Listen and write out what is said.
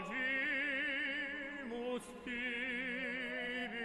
Agimus tibi,